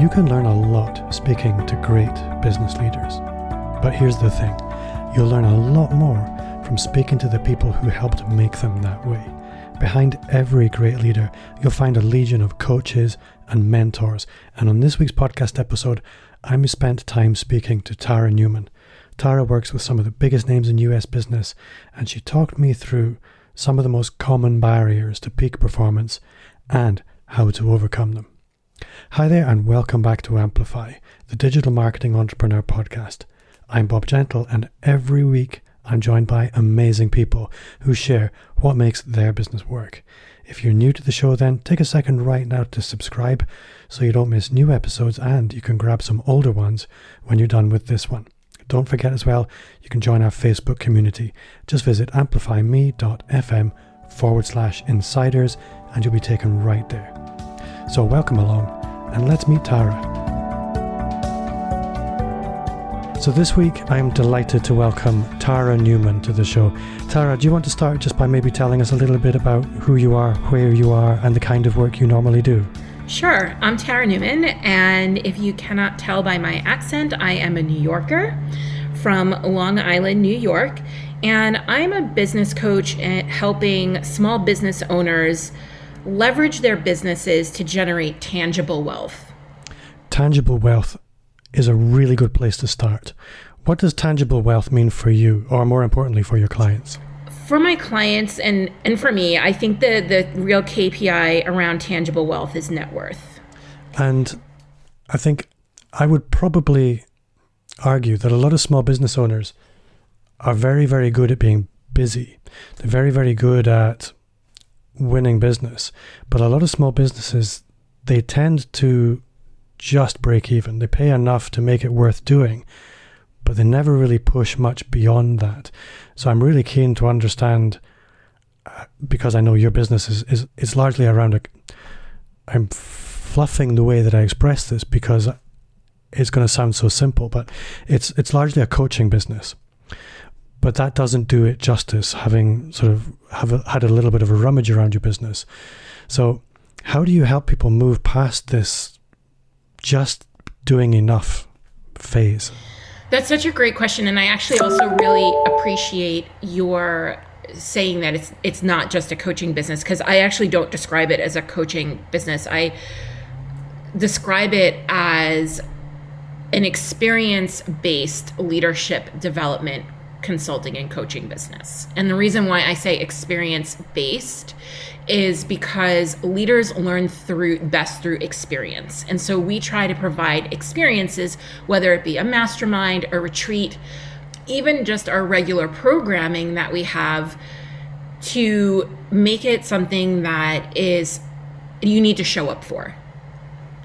You can learn a lot speaking to great business leaders. But here's the thing you'll learn a lot more from speaking to the people who helped make them that way. Behind every great leader, you'll find a legion of coaches and mentors. And on this week's podcast episode, I spent time speaking to Tara Newman. Tara works with some of the biggest names in US business, and she talked me through some of the most common barriers to peak performance and how to overcome them. Hi there, and welcome back to Amplify, the digital marketing entrepreneur podcast. I'm Bob Gentle, and every week I'm joined by amazing people who share what makes their business work. If you're new to the show, then take a second right now to subscribe so you don't miss new episodes and you can grab some older ones when you're done with this one. Don't forget as well, you can join our Facebook community. Just visit amplifyme.fm forward slash insiders and you'll be taken right there. So, welcome along and let's meet Tara. So this week I am delighted to welcome Tara Newman to the show. Tara, do you want to start just by maybe telling us a little bit about who you are, where you are, and the kind of work you normally do? Sure. I'm Tara Newman, and if you cannot tell by my accent, I am a New Yorker from Long Island, New York, and I'm a business coach eh, helping small business owners leverage their businesses to generate tangible wealth. Tangible wealth is a really good place to start. What does tangible wealth mean for you, or more importantly, for your clients? For my clients and, and for me, I think the, the real KPI around tangible wealth is net worth. And I think I would probably argue that a lot of small business owners are very, very good at being busy. They're very, very good at winning business. But a lot of small businesses, they tend to just break even. They pay enough to make it worth doing, but they never really push much beyond that. So I'm really keen to understand uh, because I know your business is, is, is largely around a. I'm fluffing the way that I express this because it's going to sound so simple, but it's it's largely a coaching business. But that doesn't do it justice. Having sort of have a, had a little bit of a rummage around your business, so how do you help people move past this just doing enough phase? That's such a great question. And I actually also really appreciate your saying that it's it's not just a coaching business because I actually don't describe it as a coaching business. I describe it as an experience based leadership development consulting and coaching business. And the reason why I say experience based is because leaders learn through best through experience. And so we try to provide experiences whether it be a mastermind, a retreat, even just our regular programming that we have to make it something that is you need to show up for.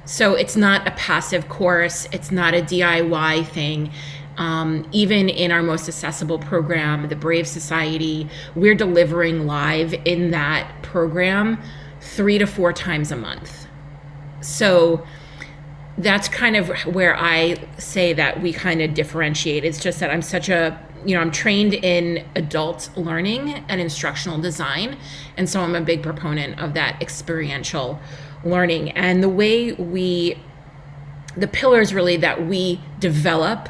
So it's not a passive course, it's not a DIY thing. Um, even in our most accessible program, the Brave Society, we're delivering live in that program three to four times a month. So that's kind of where I say that we kind of differentiate. It's just that I'm such a you know, I'm trained in adult learning and instructional design. And so I'm a big proponent of that experiential learning. And the way we, the pillars really that we develop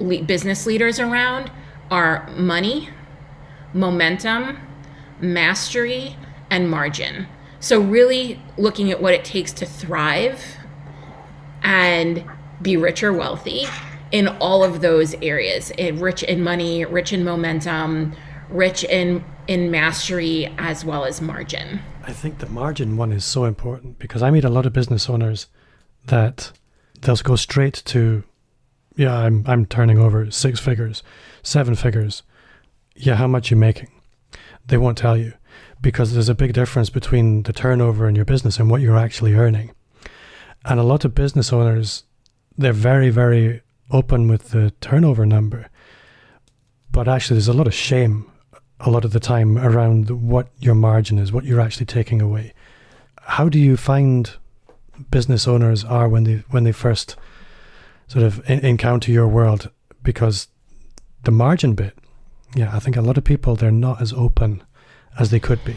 le- business leaders around are money, momentum, mastery, and margin. So, really looking at what it takes to thrive and be rich or wealthy in all of those areas in rich in money, rich in momentum, rich in, in mastery, as well as margin. I think the margin one is so important because I meet a lot of business owners that they'll go straight to yeah, I'm I'm turning over six figures, seven figures. Yeah, how much you making? They won't tell you because there's a big difference between the turnover in your business and what you're actually earning. And a lot of business owners, they're very, very open with the turnover number. But actually, there's a lot of shame a lot of the time around what your margin is, what you're actually taking away. How do you find business owners are when they when they first sort of in- encounter your world because the margin bit, yeah, I think a lot of people they're not as open as they could be.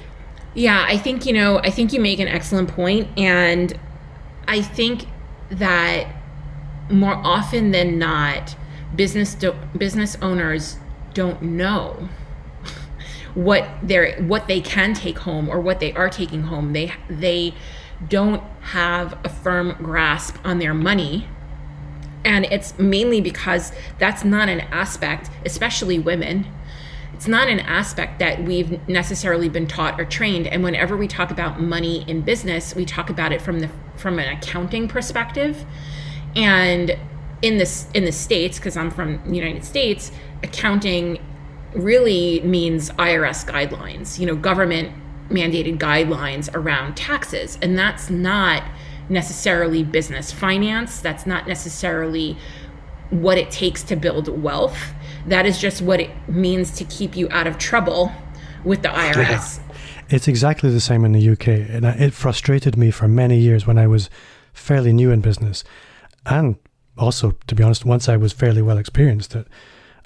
Yeah, I think you know, I think you make an excellent point and I think that more often than not, business do, business owners don't know what they're what they can take home or what they are taking home. They they don't have a firm grasp on their money. And it's mainly because that's not an aspect, especially women. It's not an aspect that we've necessarily been taught or trained. And whenever we talk about money in business, we talk about it from the from an accounting perspective. And in this in the states, because I'm from the United States, accounting really means IRS guidelines. You know, government mandated guidelines around taxes. And that's not necessarily business finance. That's not necessarily what it takes to build wealth. That is just what it means to keep you out of trouble with the IRS. Yeah. It's exactly the same in the UK. And it frustrated me for many years when I was fairly new in business. And also, to be honest, once I was fairly well experienced, that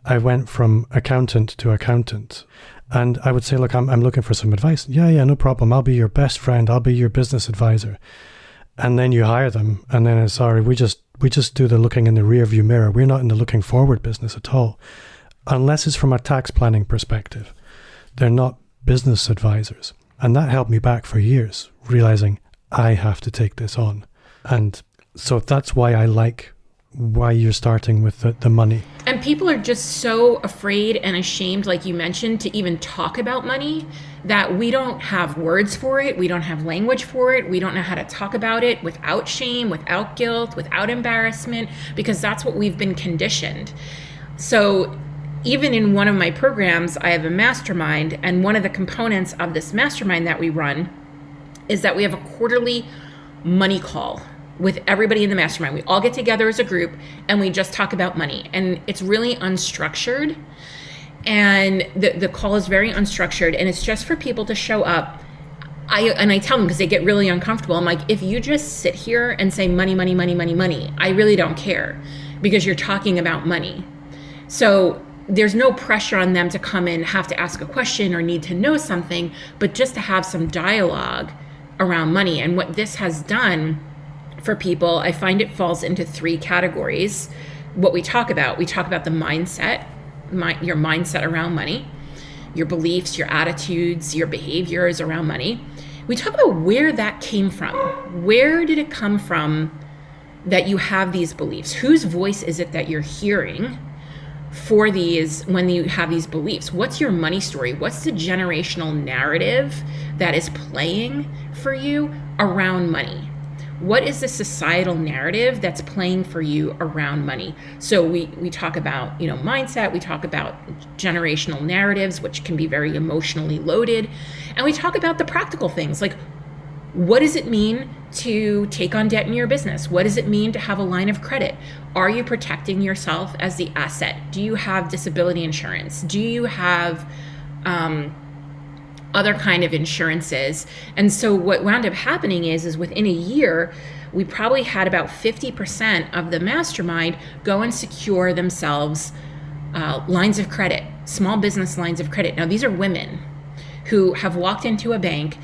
I went from accountant to accountant. And I would say, look, I'm, I'm looking for some advice. Yeah, yeah, no problem. I'll be your best friend. I'll be your business advisor. And then you hire them, and then sorry, we just we just do the looking in the rear view mirror. We're not in the looking forward business at all, unless it's from a tax planning perspective. They're not business advisors, and that held me back for years, realizing I have to take this on. And so that's why I like why you're starting with the, the money. And people are just so afraid and ashamed, like you mentioned, to even talk about money that we don't have words for it. We don't have language for it. We don't know how to talk about it without shame, without guilt, without embarrassment, because that's what we've been conditioned. So, even in one of my programs, I have a mastermind, and one of the components of this mastermind that we run is that we have a quarterly money call with everybody in the mastermind. We all get together as a group and we just talk about money. And it's really unstructured. And the, the call is very unstructured and it's just for people to show up. I and I tell them because they get really uncomfortable. I'm like, if you just sit here and say money, money, money, money, money, I really don't care because you're talking about money. So there's no pressure on them to come in, have to ask a question or need to know something, but just to have some dialogue around money. And what this has done for people, I find it falls into three categories. What we talk about, we talk about the mindset, my, your mindset around money, your beliefs, your attitudes, your behaviors around money. We talk about where that came from. Where did it come from that you have these beliefs? Whose voice is it that you're hearing? for these when you have these beliefs what's your money story what's the generational narrative that is playing for you around money what is the societal narrative that's playing for you around money? So we we talk about you know mindset we talk about generational narratives which can be very emotionally loaded and we talk about the practical things like what does it mean to take on debt in your business? What does it mean to have a line of credit? Are you protecting yourself as the asset? Do you have disability insurance? Do you have um, other kind of insurances. And so what wound up happening is is within a year, we probably had about 50% of the mastermind go and secure themselves uh, lines of credit, small business lines of credit. Now these are women who have walked into a bank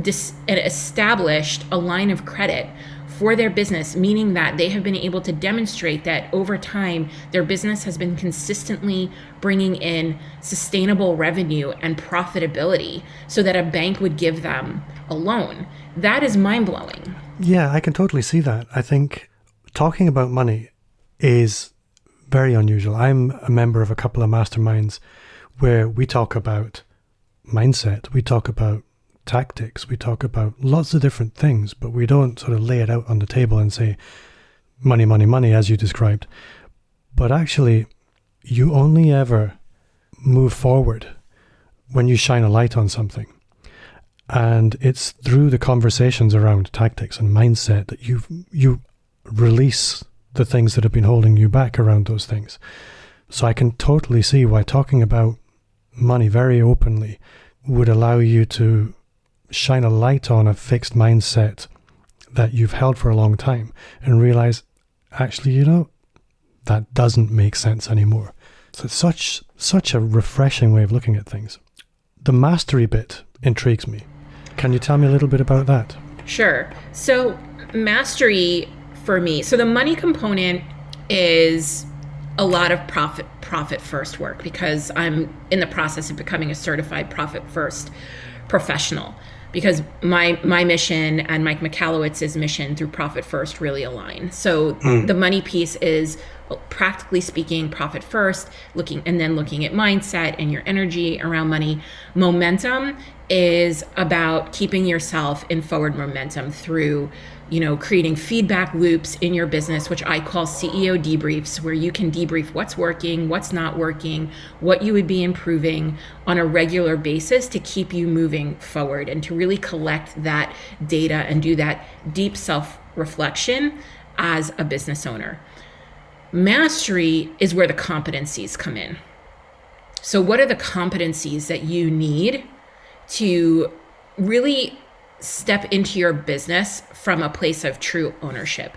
dis- and established a line of credit for their business, meaning that they have been able to demonstrate that over time their business has been consistently bringing in sustainable revenue and profitability so that a bank would give them a loan. That is mind blowing. Yeah, I can totally see that. I think talking about money is very unusual. I'm a member of a couple of masterminds where we talk about mindset, we talk about tactics. We talk about lots of different things, but we don't sort of lay it out on the table and say, money, money, money, as you described. But actually, you only ever move forward when you shine a light on something. And it's through the conversations around tactics and mindset that you you release the things that have been holding you back around those things. So I can totally see why talking about money very openly would allow you to shine a light on a fixed mindset that you've held for a long time and realize, actually, you know, that doesn't make sense anymore. So it's such such a refreshing way of looking at things. The mastery bit intrigues me. Can you tell me a little bit about that? Sure. So mastery for me. So the money component is a lot of profit profit first work because I'm in the process of becoming a certified profit first professional because my my mission and Mike Michalowicz's mission through profit first really align. So mm. the money piece is practically speaking profit first looking and then looking at mindset and your energy around money momentum is about keeping yourself in forward momentum through you know creating feedback loops in your business which i call ceo debriefs where you can debrief what's working what's not working what you would be improving on a regular basis to keep you moving forward and to really collect that data and do that deep self reflection as a business owner Mastery is where the competencies come in. So, what are the competencies that you need to really step into your business from a place of true ownership?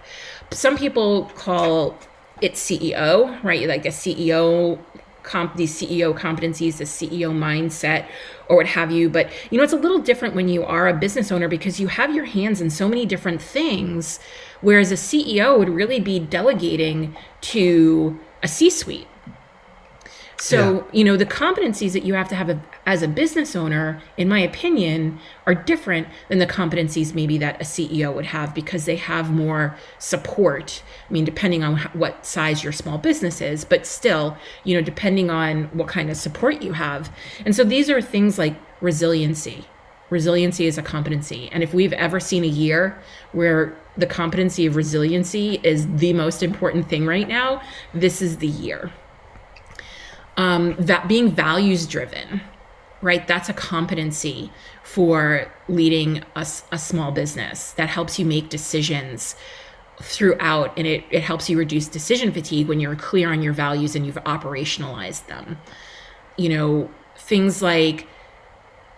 Some people call it CEO, right? Like a CEO comp these CEO competencies, the CEO mindset, or what have you. But you know, it's a little different when you are a business owner because you have your hands in so many different things Whereas a CEO would really be delegating to a C suite. So, yeah. you know, the competencies that you have to have a, as a business owner, in my opinion, are different than the competencies maybe that a CEO would have because they have more support. I mean, depending on what size your small business is, but still, you know, depending on what kind of support you have. And so these are things like resiliency. Resiliency is a competency. And if we've ever seen a year where the competency of resiliency is the most important thing right now, this is the year. Um, that being values driven, right? That's a competency for leading a, a small business that helps you make decisions throughout and it, it helps you reduce decision fatigue when you're clear on your values and you've operationalized them. You know, things like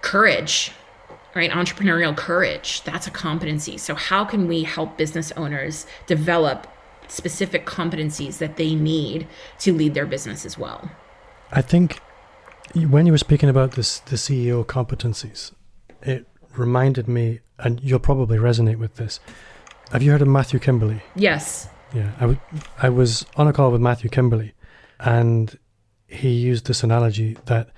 courage, right? Entrepreneurial courage, that's a competency. So, how can we help business owners develop specific competencies that they need to lead their business as well? I think when you were speaking about this, the CEO competencies, it reminded me, and you'll probably resonate with this. Have you heard of Matthew Kimberley? Yes. Yeah, I, w- I was on a call with Matthew Kimberley, and he used this analogy that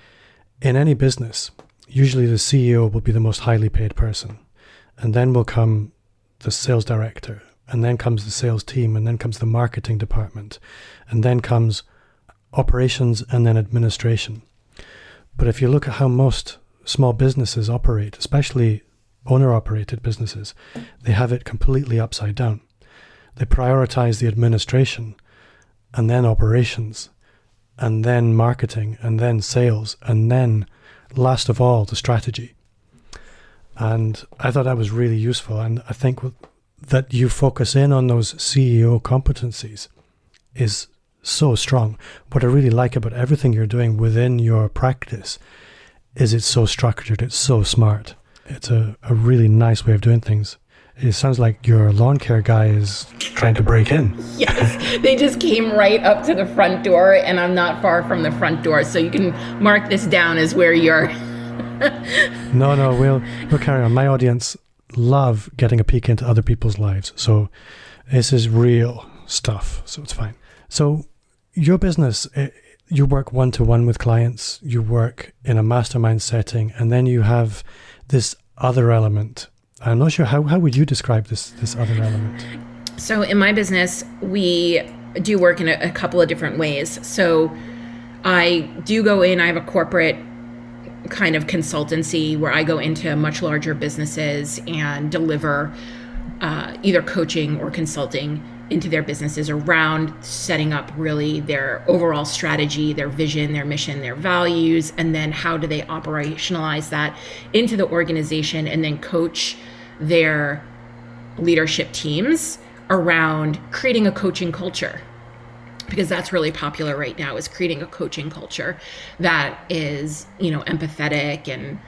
in any business, usually the CEO will be the most highly paid person, and then will come the sales director, and then comes the sales team, and then comes the marketing department, and then comes operations and then administration. But if you look at how most small businesses operate, especially owner operated businesses, they have it completely upside down. They prioritize the administration and then operations and then marketing and then sales and then last of all, the strategy. And I thought that was really useful. And I think that you focus in on those CEO competencies is so strong. What I really like about everything you're doing within your practice is it's so structured, it's so smart. It's a, a really nice way of doing things. It sounds like your lawn care guy is trying to break in. Yes, they just came right up to the front door, and I'm not far from the front door, so you can mark this down as where you're. no, no, we'll we'll carry on. My audience love getting a peek into other people's lives, so this is real stuff, so it's fine. So your business, eh, you work one to one with clients, you work in a mastermind setting, and then you have this other element I'm not sure how, how would you describe this this other element? So in my business, we do work in a, a couple of different ways. So I do go in. I have a corporate kind of consultancy where I go into much larger businesses and deliver uh, either coaching or consulting into their businesses around setting up really their overall strategy, their vision, their mission, their values, and then how do they operationalize that into the organization and then coach their leadership teams around creating a coaching culture. Because that's really popular right now is creating a coaching culture that is you know empathetic and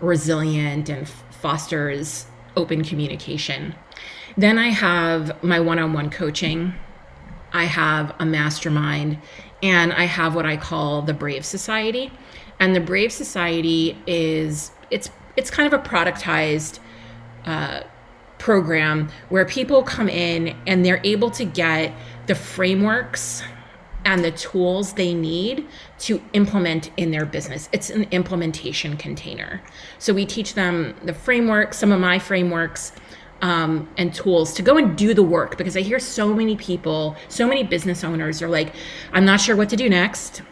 resilient and fosters open communication then i have my one-on-one coaching i have a mastermind and i have what i call the brave society and the brave society is it's it's kind of a productized uh, program where people come in and they're able to get the frameworks and the tools they need to implement in their business. It's an implementation container. So we teach them the framework, some of my frameworks, um, and tools to go and do the work because I hear so many people, so many business owners are like, I'm not sure what to do next.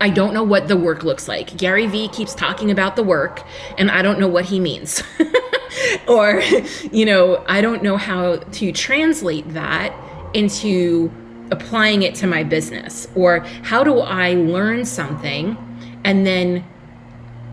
I don't know what the work looks like. Gary Vee keeps talking about the work, and I don't know what he means. or, you know, I don't know how to translate that into applying it to my business. Or how do I learn something and then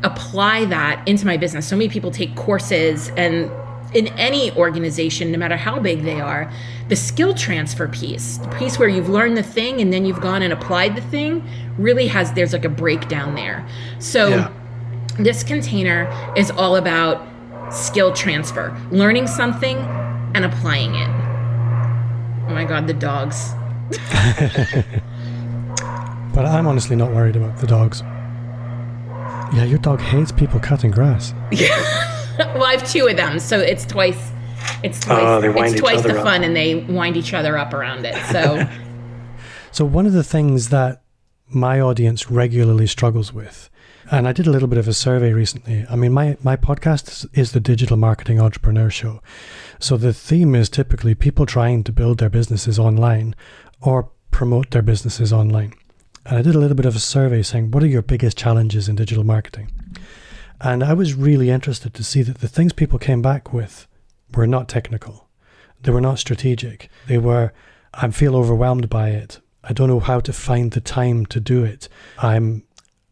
apply that into my business? So many people take courses and in any organization, no matter how big they are, the skill transfer piece, the piece where you've learned the thing and then you've gone and applied the thing, really has there's like a breakdown there. So yeah. this container is all about skill transfer, learning something and applying it. Oh my god, the dogs. but I'm honestly not worried about the dogs. Yeah, your dog hates people cutting grass. Yeah. well, I have two of them, so it's twice. It's twice. Oh, it's twice the fun, and they wind each other up around it. So. so one of the things that my audience regularly struggles with, and I did a little bit of a survey recently. I mean, my my podcast is, is the Digital Marketing Entrepreneur Show, so the theme is typically people trying to build their businesses online or promote their businesses online. And I did a little bit of a survey saying, what are your biggest challenges in digital marketing? And I was really interested to see that the things people came back with were not technical. They were not strategic. They were, I feel overwhelmed by it. I don't know how to find the time to do it. I'm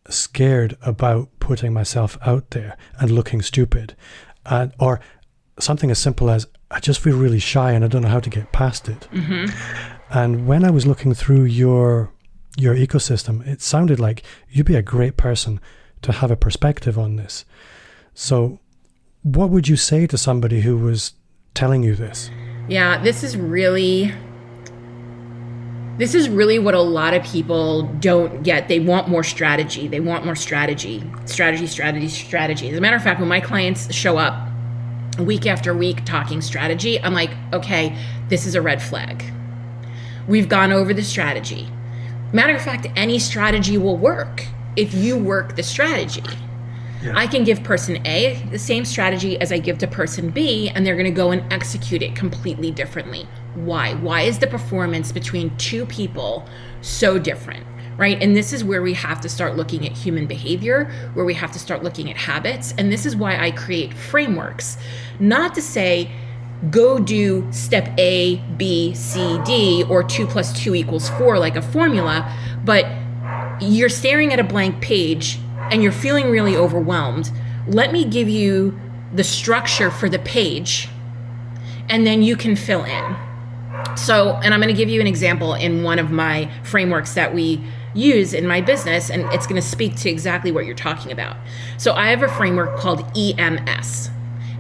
scared about putting myself out there and looking stupid. And, or something as simple as, I just feel really shy and I don't know how to get past it. Mm-hmm. And when I was looking through your your ecosystem, it sounded like you'd be a great person to have a perspective on this. So, what would you say to somebody who was telling you this? Yeah, this is really this is really what a lot of people don't get. They want more strategy. They want more strategy. Strategy, strategy, strategy. As a matter of fact, when my clients show up week after week talking strategy, I'm like, okay, this is a red flag. We've gone over the strategy. Matter of fact, any strategy will work if you work the strategy. Yeah. I can give person A the same strategy as I give to person B, and they're going to go and execute it completely differently. Why? Why is the performance between two people so different? Right. And this is where we have to start looking at human behavior, where we have to start looking at habits. And this is why I create frameworks, not to say, go do step A, B, C, D, or two plus two equals four, like a formula, but you're staring at a blank page and you're feeling really overwhelmed, let me give you the structure for the page and then you can fill in. So, and I'm going to give you an example in one of my frameworks that we use in my business, and it's going to speak to exactly what you're talking about. So, I have a framework called EMS.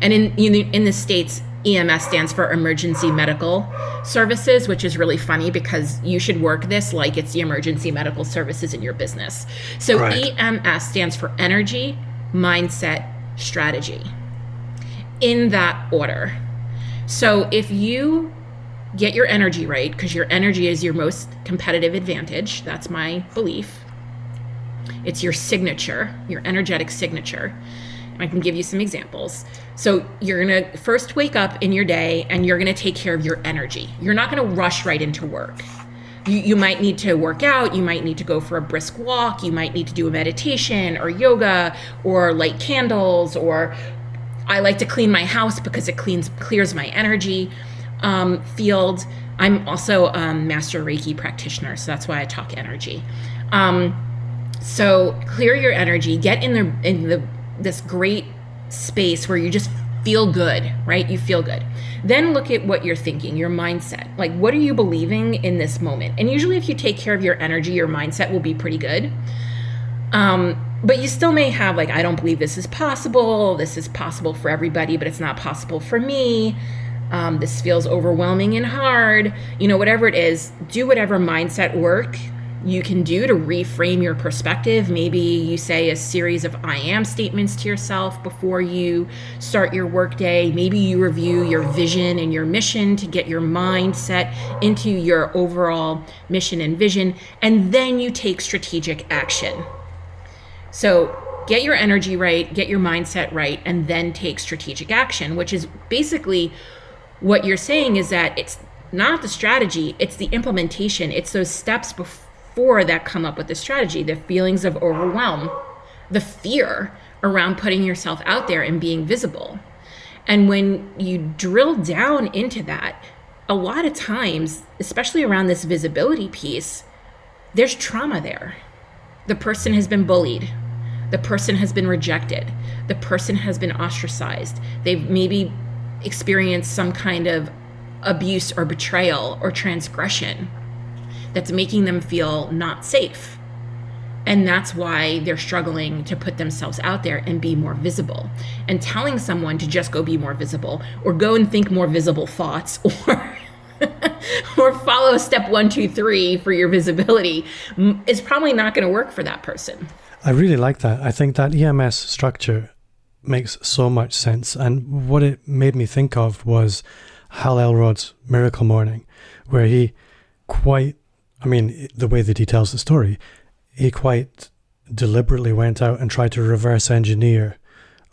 And in, in, in the States, EMS stands for Emergency Medical Services, which is really funny because you should work this like it's the emergency medical services in your business. So right. EMS stands for Energy, Mindset, Strategy. In that order. So if you get your energy right, because your energy is your most competitive advantage, that's my belief. It's your signature, your energetic signature. I can give you some examples. So you're going to first wake up in your day and you're going to take care of your energy. You're not going to rush right into work. You, you might need to work out. You might need to go for a brisk walk. You might need to do a meditation or yoga or light candles. Or I like to clean my house because it cleans clears my energy um, field. I'm also a master Reiki practitioner, so that's why I talk energy. Um, so clear your energy. Get in the in the this great space where you just feel good, right? You feel good. Then look at what you're thinking, your mindset. Like, what are you believing in this moment? And usually, if you take care of your energy, your mindset will be pretty good. Um, but you still may have, like, I don't believe this is possible. This is possible for everybody, but it's not possible for me. Um, this feels overwhelming and hard. You know, whatever it is, do whatever mindset work you can do to reframe your perspective. Maybe you say a series of I am statements to yourself before you start your workday. Maybe you review your vision and your mission to get your mindset into your overall mission and vision. And then you take strategic action. So get your energy right, get your mindset right, and then take strategic action, which is basically what you're saying is that it's not the strategy, it's the implementation, it's those steps before before that come up with the strategy the feelings of overwhelm, the fear around putting yourself out there and being visible. And when you drill down into that, a lot of times, especially around this visibility piece, there's trauma there. The person has been bullied. The person has been rejected. The person has been ostracized. They've maybe experienced some kind of abuse or betrayal or transgression that's making them feel not safe. And that's why they're struggling to put themselves out there and be more visible. And telling someone to just go be more visible or go and think more visible thoughts or or follow step one, two, three for your visibility is probably not going to work for that person. I really like that. I think that EMS structure makes so much sense. And what it made me think of was Hal Elrod's Miracle Morning, where he quite I mean, the way that he tells the story, he quite deliberately went out and tried to reverse engineer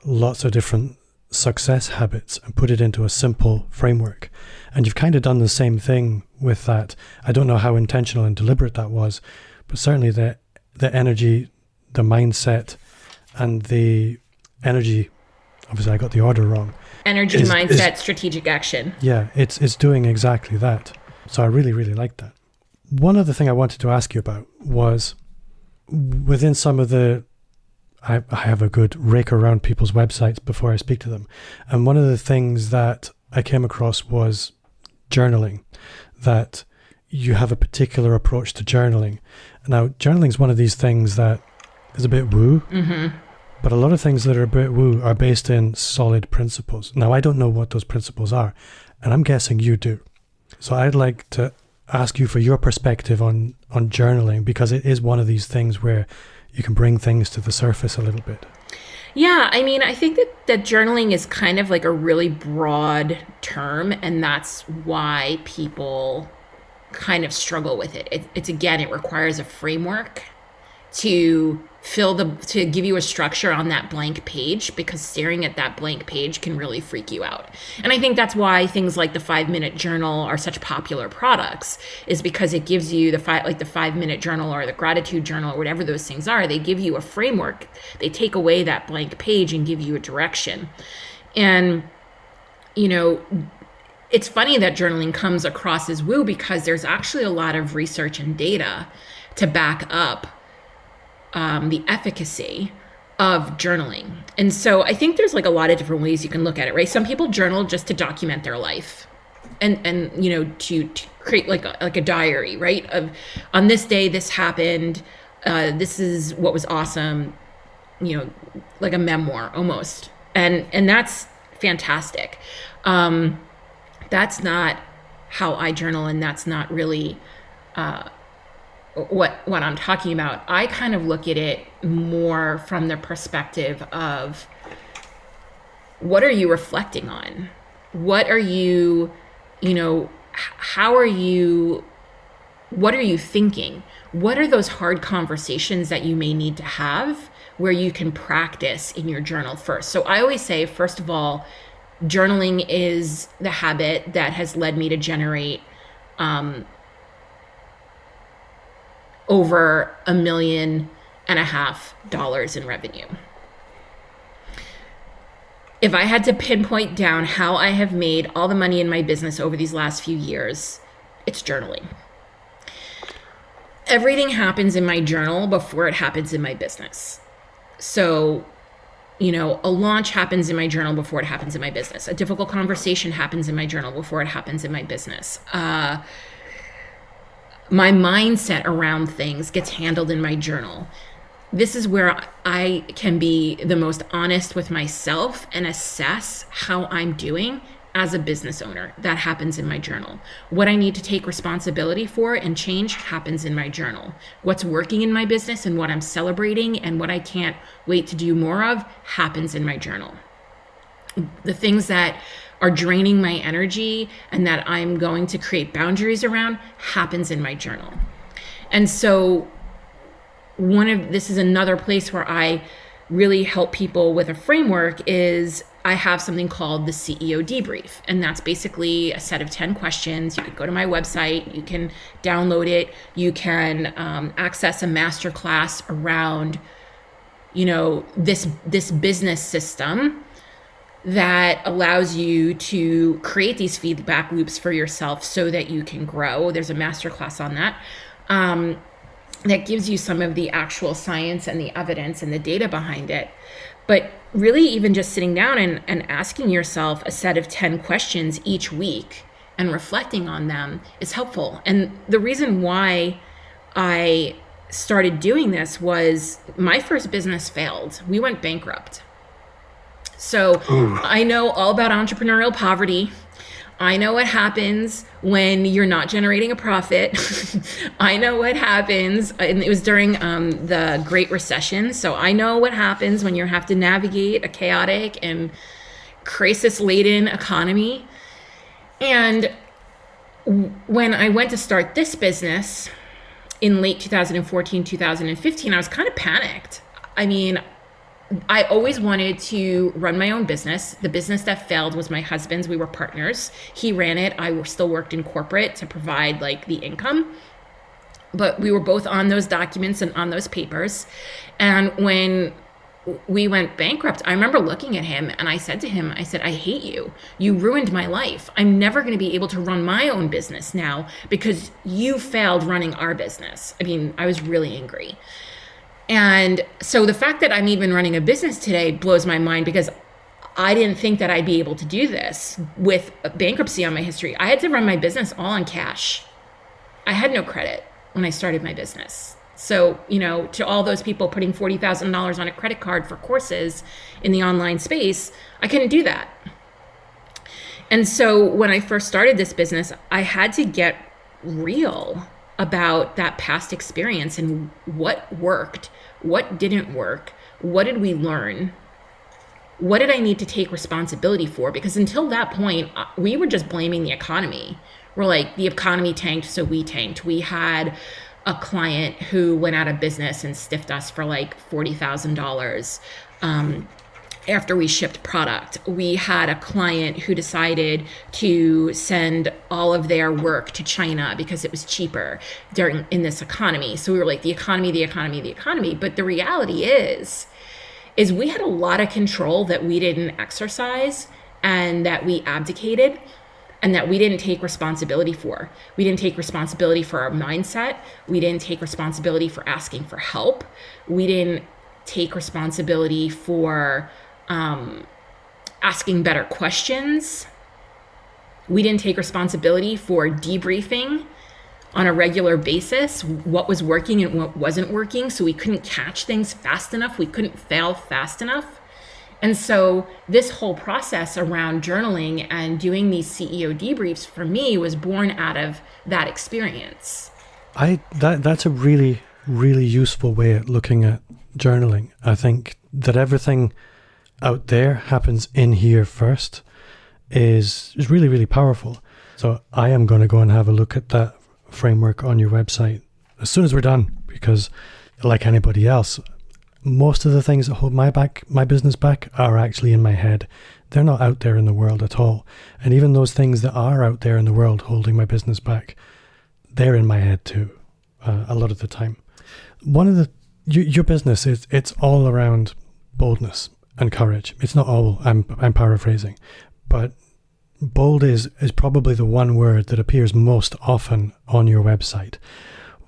lots of different success habits and put it into a simple framework. And you've kind of done the same thing with that. I don't know how intentional and deliberate that was, but certainly the the energy, the mindset, and the energy. Obviously, I got the order wrong. Energy, is, mindset, is, strategic action. Yeah, it's it's doing exactly that. So I really, really like that. One other thing I wanted to ask you about was within some of the I, I have a good rake around people's websites before I speak to them. And one of the things that I came across was journaling, that you have a particular approach to journaling. Now, journaling is one of these things that is a bit woo, mm-hmm. but a lot of things that are a bit woo are based in solid principles. Now, I don't know what those principles are, and I'm guessing you do. So I'd like to ask you for your perspective on on journaling because it is one of these things where you can bring things to the surface a little bit. Yeah, I mean, I think that that journaling is kind of like a really broad term, and that's why people kind of struggle with it. it it's again, it requires a framework to fill the to give you a structure on that blank page because staring at that blank page can really freak you out. And I think that's why things like the 5 minute journal are such popular products is because it gives you the five like the 5 minute journal or the gratitude journal or whatever those things are, they give you a framework. They take away that blank page and give you a direction. And you know, it's funny that journaling comes across as woo because there's actually a lot of research and data to back up um, the efficacy of journaling. And so I think there's like a lot of different ways you can look at it, right? Some people journal just to document their life and and you know to, to create like a, like a diary, right? Of on this day this happened, uh, this is what was awesome, you know, like a memoir almost. And and that's fantastic. Um, that's not how I journal, and that's not really uh, what what I'm talking about, I kind of look at it more from the perspective of what are you reflecting on? What are you, you know, how are you what are you thinking? What are those hard conversations that you may need to have where you can practice in your journal first? So I always say first of all, journaling is the habit that has led me to generate um, over a million and a half dollars in revenue. If I had to pinpoint down how I have made all the money in my business over these last few years, it's journaling. Everything happens in my journal before it happens in my business. So, you know, a launch happens in my journal before it happens in my business. A difficult conversation happens in my journal before it happens in my business. Uh, my mindset around things gets handled in my journal. This is where I can be the most honest with myself and assess how I'm doing as a business owner, that happens in my journal. What I need to take responsibility for and change happens in my journal. What's working in my business and what I'm celebrating and what I can't wait to do more of happens in my journal. The things that are draining my energy and that I'm going to create boundaries around happens in my journal. And so one of this is another place where I really help people with a framework is I have something called the CEO debrief. And that's basically a set of 10 questions. You can go to my website, you can download it, you can um, access a masterclass around, you know, this this business system that allows you to create these feedback loops for yourself so that you can grow. There's a masterclass on that. Um, that gives you some of the actual science and the evidence and the data behind it. But really, even just sitting down and, and asking yourself a set of 10 questions each week and reflecting on them is helpful. And the reason why I started doing this was my first business failed. We went bankrupt. So Ooh. I know all about entrepreneurial poverty. I know what happens when you're not generating a profit. I know what happens, and it was during um, the Great Recession. So I know what happens when you have to navigate a chaotic and crisis laden economy. And when I went to start this business in late 2014, 2015, I was kind of panicked. I mean, I always wanted to run my own business. The business that failed was my husband's. We were partners. He ran it. I still worked in corporate to provide like the income. But we were both on those documents and on those papers. And when we went bankrupt, I remember looking at him and I said to him, I said, I hate you. You ruined my life. I'm never going to be able to run my own business now because you failed running our business. I mean, I was really angry. And so the fact that I'm even running a business today blows my mind because I didn't think that I'd be able to do this with bankruptcy on my history. I had to run my business all on cash. I had no credit when I started my business. So, you know, to all those people putting $40,000 on a credit card for courses in the online space, I couldn't do that. And so when I first started this business, I had to get real about that past experience and what worked what didn't work? What did we learn? What did I need to take responsibility for? Because until that point, uh, we were just blaming the economy. We're like, the economy tanked, so we tanked. We had a client who went out of business and stiffed us for like $40,000. Um, after we shipped product. We had a client who decided to send all of their work to China because it was cheaper during in this economy. So we were like the economy, the economy, the economy. But the reality is is we had a lot of control that we didn't exercise and that we abdicated and that we didn't take responsibility for. We didn't take responsibility for our mindset. We didn't take responsibility for asking for help. We didn't take responsibility for um, asking better questions. We didn't take responsibility for debriefing on a regular basis what was working and what wasn't working. So we couldn't catch things fast enough. We couldn't fail fast enough. And so this whole process around journaling and doing these CEO debriefs for me was born out of that experience. I that that's a really really useful way of looking at journaling. I think that everything out there happens in here first is is really really powerful. So I am going to go and have a look at that framework on your website as soon as we're done because like anybody else most of the things that hold my back my business back are actually in my head. They're not out there in the world at all. And even those things that are out there in the world holding my business back they're in my head too uh, a lot of the time. One of the your, your business is it's all around boldness and courage. It's not all. I'm I'm paraphrasing, but bold is is probably the one word that appears most often on your website.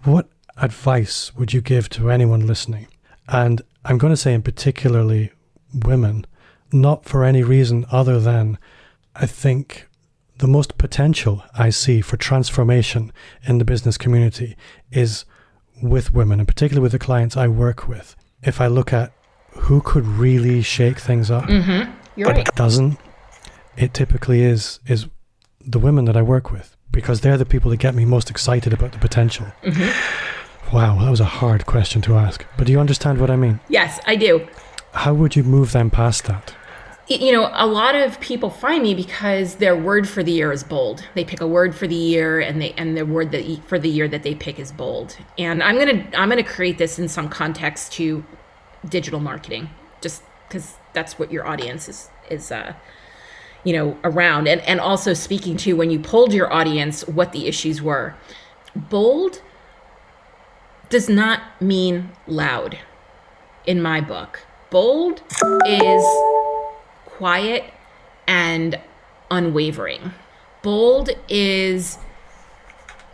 What advice would you give to anyone listening? And I'm going to say, in particularly women, not for any reason other than I think the most potential I see for transformation in the business community is with women, and particularly with the clients I work with. If I look at who could really shake things up, mm-hmm. You're but right. doesn't. it typically is is the women that I work with because they're the people that get me most excited about the potential. Mm-hmm. Wow, that was a hard question to ask. But do you understand what I mean? Yes, I do. How would you move them past that? you know, a lot of people find me because their word for the year is bold. They pick a word for the year, and they and the word that for the year that they pick is bold. And I'm gonna I'm gonna create this in some context to digital marketing, just because that's what your audience is is uh, you know around, and and also speaking to when you polled your audience what the issues were. Bold does not mean loud, in my book. Bold is quiet and unwavering. Bold is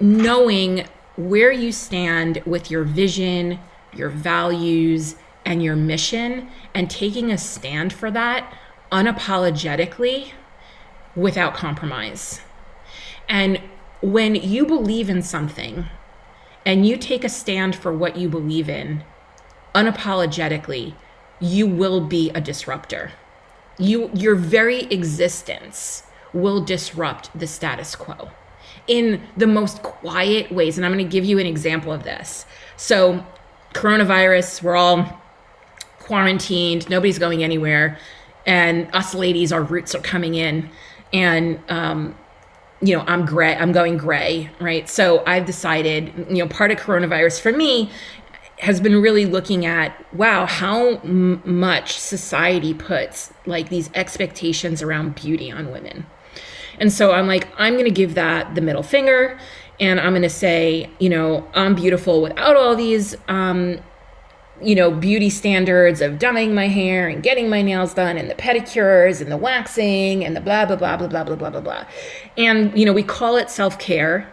knowing where you stand with your vision, your values, and your mission, and taking a stand for that unapologetically without compromise. And when you believe in something and you take a stand for what you believe in unapologetically, you will be a disruptor. You your very existence will disrupt the status quo in the most quiet ways. And i'm going to give you an example of this. So coronavirus we're all quarantined nobody's going anywhere and us ladies our roots are coming in. And um, you know i'm gray i'm going gray right? So i've decided you know part of coronavirus for me has been really looking at wow how m- much society puts like these expectations around beauty on women. And so i'm like i'm going to give that the middle finger and i'm going to say you know i'm beautiful without all these um, you know beauty standards of dyeing my hair and getting my nails done and the pedicures and the waxing and the blah blah blah blah blah blah blah blah blah. And you know we call it self-care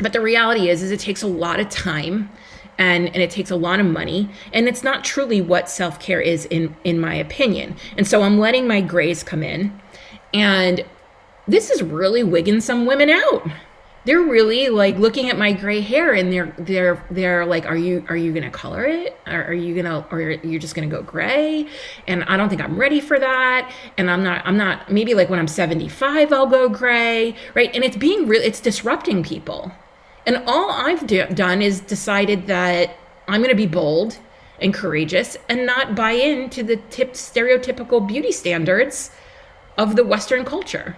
but the reality is is it takes a lot of time and and it takes a lot of money and it's not truly what self-care is in in my opinion. And so i'm letting my grays come in and this is really wigging some women out they're really like looking at my gray hair and they're they're they're like are you are you gonna color it? Or are you gonna or you're just gonna go gray? And i don't think i'm ready for that. And i'm not i'm not maybe like when i'm 75 i'll go gray right? And it's being real it's disrupting people. And all I've do- done is decided that I'm to be bold and courageous and not buy into the tip stereotypical beauty standards of the Western culture.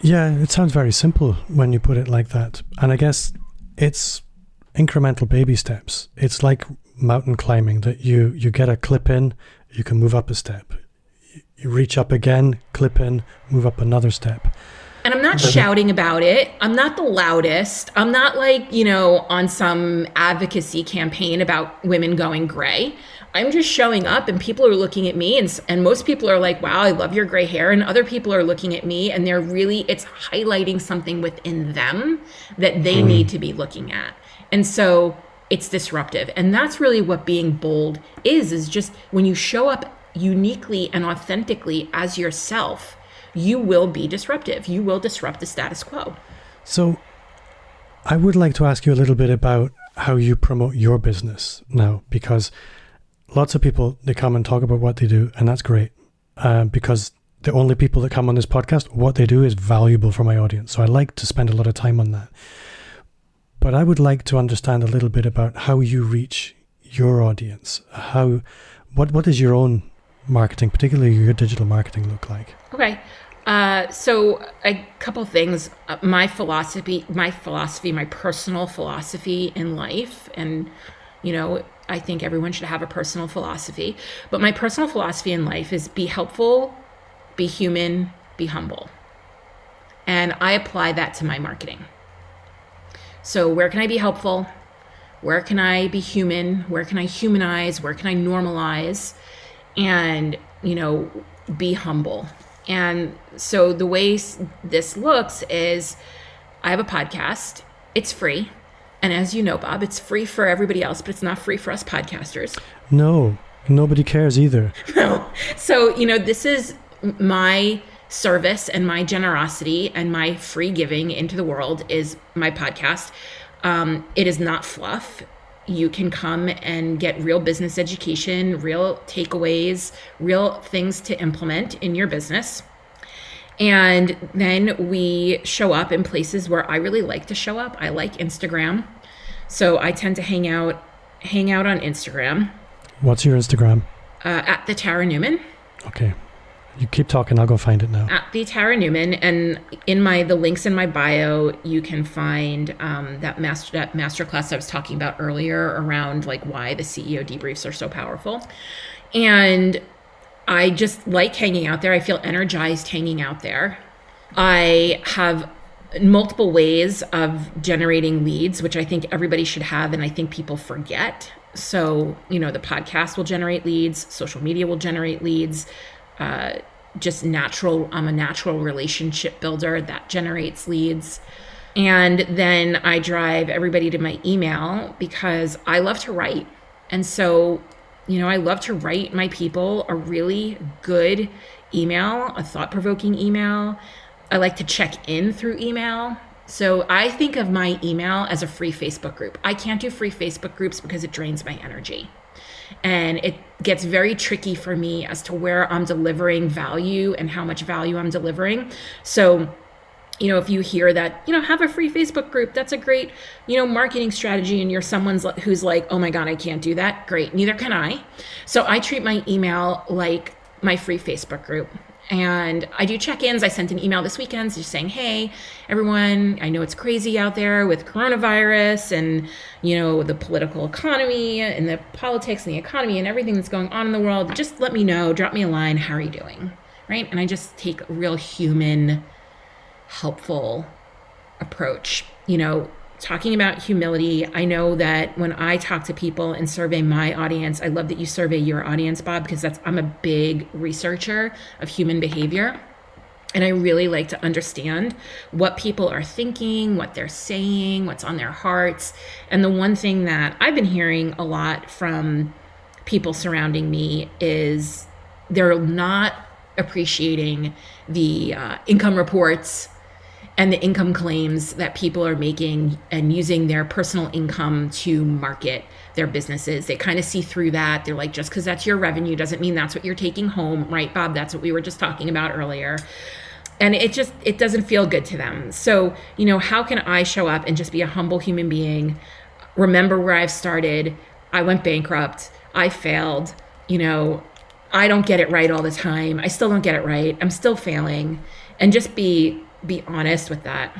Yeah, it sounds very simple when you put it like that. And I guess it's incremental baby steps. It's like mountain climbing that you you get a clip in, you can move up a step. You reach up again, clip in, move up another step. And I'm not shouting about it. I'm not the loudest. I'm not like, you know, on some advocacy campaign about women going gray. I'm just showing up and people are looking at me and and most people are like, "Wow, I love your gray hair." And other people are looking at me and they're really it's highlighting something within them that they mm. need to be looking at. And so it's disruptive. And that's really what being bold is is just when you show up uniquely and authentically as yourself you will be disruptive. You will disrupt the status quo. So, I would like to ask you a little bit about how you promote your business now, because lots of people they come and talk about what they do, and that's great. Uh, because the only people that come on this podcast, what they do is valuable for my audience. So I like to spend a lot of time on that. But I would like to understand a little bit about how you reach your audience. How, what, what is your own marketing, particularly your digital marketing, look like? Okay. Uh, so a couple things. Uh, my philosophy, my philosophy, my personal philosophy in life, and you know, I think everyone should have a personal philosophy. But my personal philosophy in life is be helpful, be human, be humble, and I apply that to my marketing. So where can I be helpful? Where can I be human? Where can I humanize? Where can I normalize? And you know, be humble and so the way this looks is I have a podcast, it's free. And as you know, Bob, it's free for everybody else, but it's not free for us podcasters. No, nobody cares either. No. So, you know, this is my service and my generosity and my free giving into the world is my podcast. Um, it is not fluff. You can come and get real business education, real takeaways, real things to implement in your business. And then we show up in places where I really like to show up. I like Instagram. So I tend to hang out hang out on Instagram. What's your Instagram? Uh, at the Tara Newman. Okay. You keep talking, I'll go find it now. At the Tara Newman, and in my the links in my bio, you can find um, that master that masterclass I was talking about earlier around like why the CEO debriefs are so powerful, and I just like hanging out there. I feel energized hanging out there. I have multiple ways of generating leads, which I think everybody should have, and I think people forget. So, you know, the podcast will generate leads, social media will generate leads. Uh, just natural, I'm a natural relationship builder that generates leads. And then I drive everybody to my email because I love to write. And so, you know, I love to write my people a really good email, a thought provoking email. I like to check in through email. So I think of my email as a free Facebook group. I can't do free Facebook groups because it drains my energy. And it gets very tricky for me as to where I'm delivering value and how much value I'm delivering. So, you know, if you hear that, you know, have a free Facebook group, that's a great, you know, marketing strategy, and you're someone's who's like, oh my God, I can't do that. Great. Neither can I. So I treat my email like my free Facebook group. And I do check ins. I sent an email this weekend just saying, hey, everyone, I know it's crazy out there with coronavirus and, you know, the political economy and the politics and the economy and everything that's going on in the world. Just let me know, drop me a line. How are you doing? Right. And I just take real human, helpful approach. You know, talking about humility, I know that when I talk to people and survey my audience, I love that you survey your audience, Bob, because that's I'm a big researcher of human behavior. And I really like to understand what people are thinking, what they're saying, what's on their hearts. And the one thing that I've been hearing a lot from people surrounding me is they're not appreciating the uh, income reports and the income claims that people are making and using their personal income to market their businesses. They kind of see through that. They're like, just because that's your revenue doesn't mean that's what you're taking home, right, Bob? That's what we were just talking about earlier. And it just it doesn't feel good to them. So, you know, how can I show up and just be a humble human being? Remember where I've started. I went bankrupt. I failed. You know, I don't get it right all the time. I still don't get it right. I'm still failing. And just be be honest with that.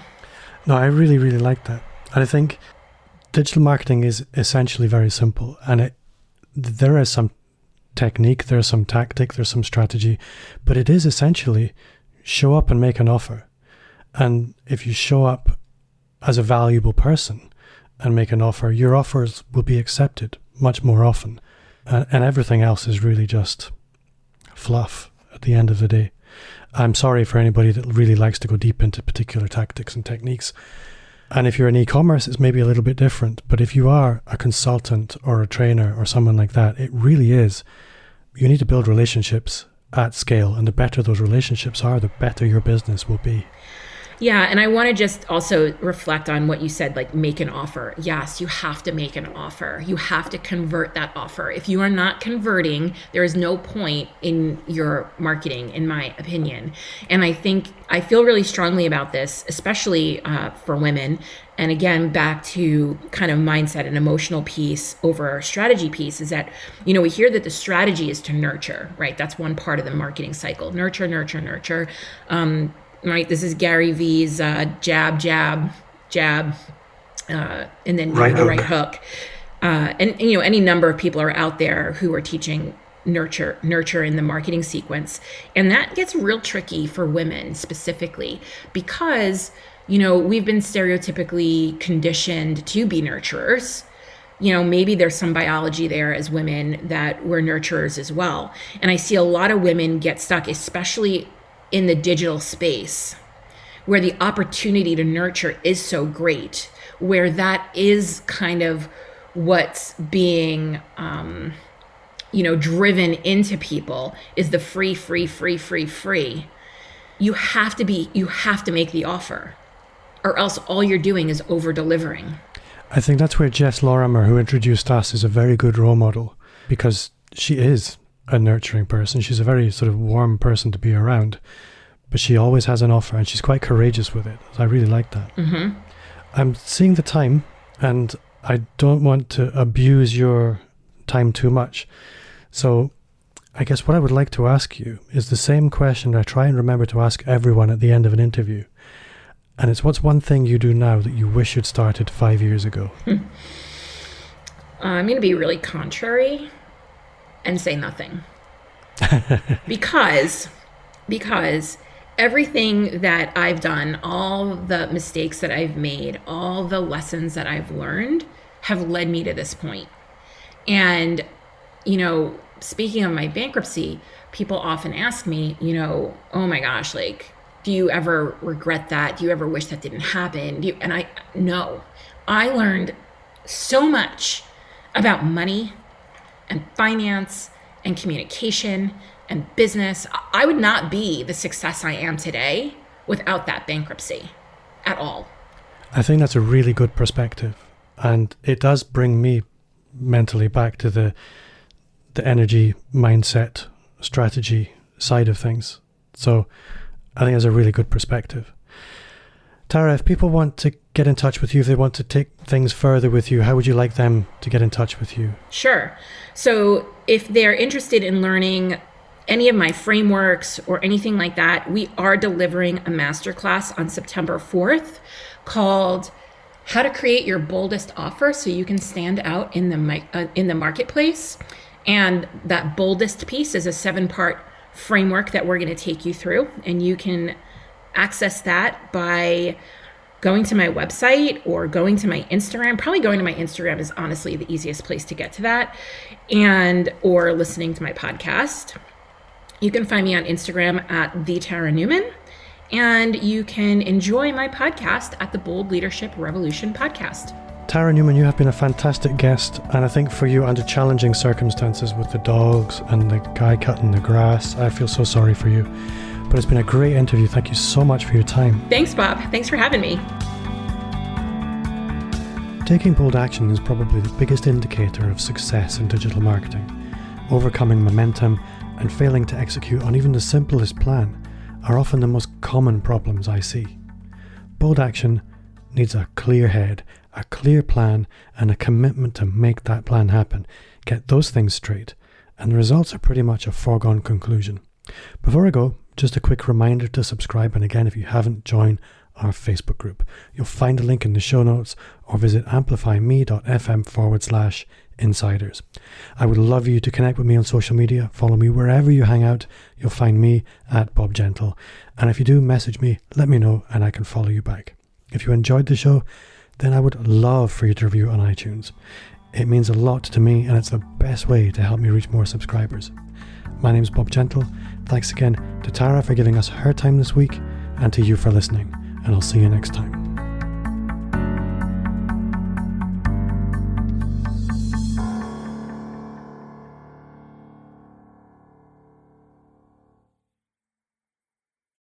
No, I really, really like that. And I think digital marketing is essentially very simple. And it, there is some technique, there's some tactic, there's some strategy, but it is essentially show up and make an offer. And if you show up as a valuable person and make an offer, your offers will be accepted much more often. And, and everything else is really just fluff at the end of the day. I'm sorry for anybody that really likes to go deep into particular tactics and techniques. And if you're in e commerce, it's maybe a little bit different. But if you are a consultant or a trainer or someone like that, it really is. You need to build relationships at scale. And the better those relationships are, the better your business will be. Yeah, and I want to just also reflect on what you said like make an offer. Yes, you have to make an offer. You have to convert that offer. If you are not converting, there is no point in your marketing in my opinion. And I think I feel really strongly about this, especially uh, for women. And again, back to kind of mindset and emotional piece over our strategy piece is that, you know, we hear that the strategy is to nurture, right? That's one part of the marketing cycle nurture, nurture, nurture. Um, right? This is Gary Vee's uh, jab, jab, jab, uh, and then right the hook. right hook. Uh, and, and, you know, any number of people are out there who are teaching nurture nurture in the marketing sequence and that gets real tricky for women specifically because you know we've been stereotypically conditioned to be nurturers you know maybe there's some biology there as women that we're nurturers as well and i see a lot of women get stuck especially in the digital space where the opportunity to nurture is so great, where that is kind of what's being, um, you know, driven into people is the free, free, free, free, free. You have to be, you have to make the offer, or else all you're doing is over delivering. I think that's where Jess Lorimer, who introduced us, is a very good role model because she is a nurturing person. She's a very sort of warm person to be around. but she always has an offer and she's quite courageous with it. I really like that. Mm-hmm. I'm seeing the time and I don't want to abuse your time too much. So I guess what I would like to ask you is the same question I try and remember to ask everyone at the end of an interview. And it's what's one thing you do now that you wish you'd started five years ago? Uh, I'm going to be really contrary and say nothing. because because everything that I've done, all the mistakes that I've made, all the lessons that I've learned have led me to this point. And you know, speaking of my bankruptcy, people often ask me, you know, oh my gosh, like do you ever regret that? Do you ever wish that didn't happen? You, and I no. I learned so much about money and finance and communication and business. I would not be the success I am today without that bankruptcy at all. I think that's a really good perspective. And it does bring me mentally back to the the energy, mindset, strategy side of things. So I think that's a really good perspective. Tara, if people want to get in touch with you, if they want to take things further with you, how would you like them to get in touch with you? Sure. So if they're interested in learning any of my frameworks or anything like that, we are delivering a masterclass on September 4th called How to Create Your Boldest Offer so you can stand out in the uh, in the marketplace. And that boldest piece is a seven-part framework that we're going to take you through and you can access that by going to my website or going to my Instagram. Probably going to my Instagram is honestly the easiest place to get to that and or listening to my podcast. You can find me on Instagram at the Tara Newman and you can enjoy my podcast at the Bold Leadership Revolution podcast. Tara Newman, you have been a fantastic guest, and I think for you, under challenging circumstances with the dogs and the guy cutting the grass, I feel so sorry for you. But it's been a great interview. Thank you so much for your time. Thanks, Bob. Thanks for having me. Taking bold action is probably the biggest indicator of success in digital marketing. Overcoming momentum and failing to execute on even the simplest plan are often the most common problems I see. Bold action needs a clear head, a clear plan, and a commitment to make that plan happen. Get those things straight, and the results are pretty much a foregone conclusion. Before I go, just a quick reminder to subscribe, and again, if you haven't joined our Facebook group, you'll find a link in the show notes or visit amplifyme.fm forward slash insiders. I would love you to connect with me on social media. Follow me wherever you hang out. You'll find me at Bob Gentle. And if you do message me, let me know and I can follow you back. If you enjoyed the show, then I would love for you to review on iTunes. It means a lot to me and it's the best way to help me reach more subscribers. My name is Bob Gentle. Thanks again to Tara for giving us her time this week and to you for listening. And I'll see you next time.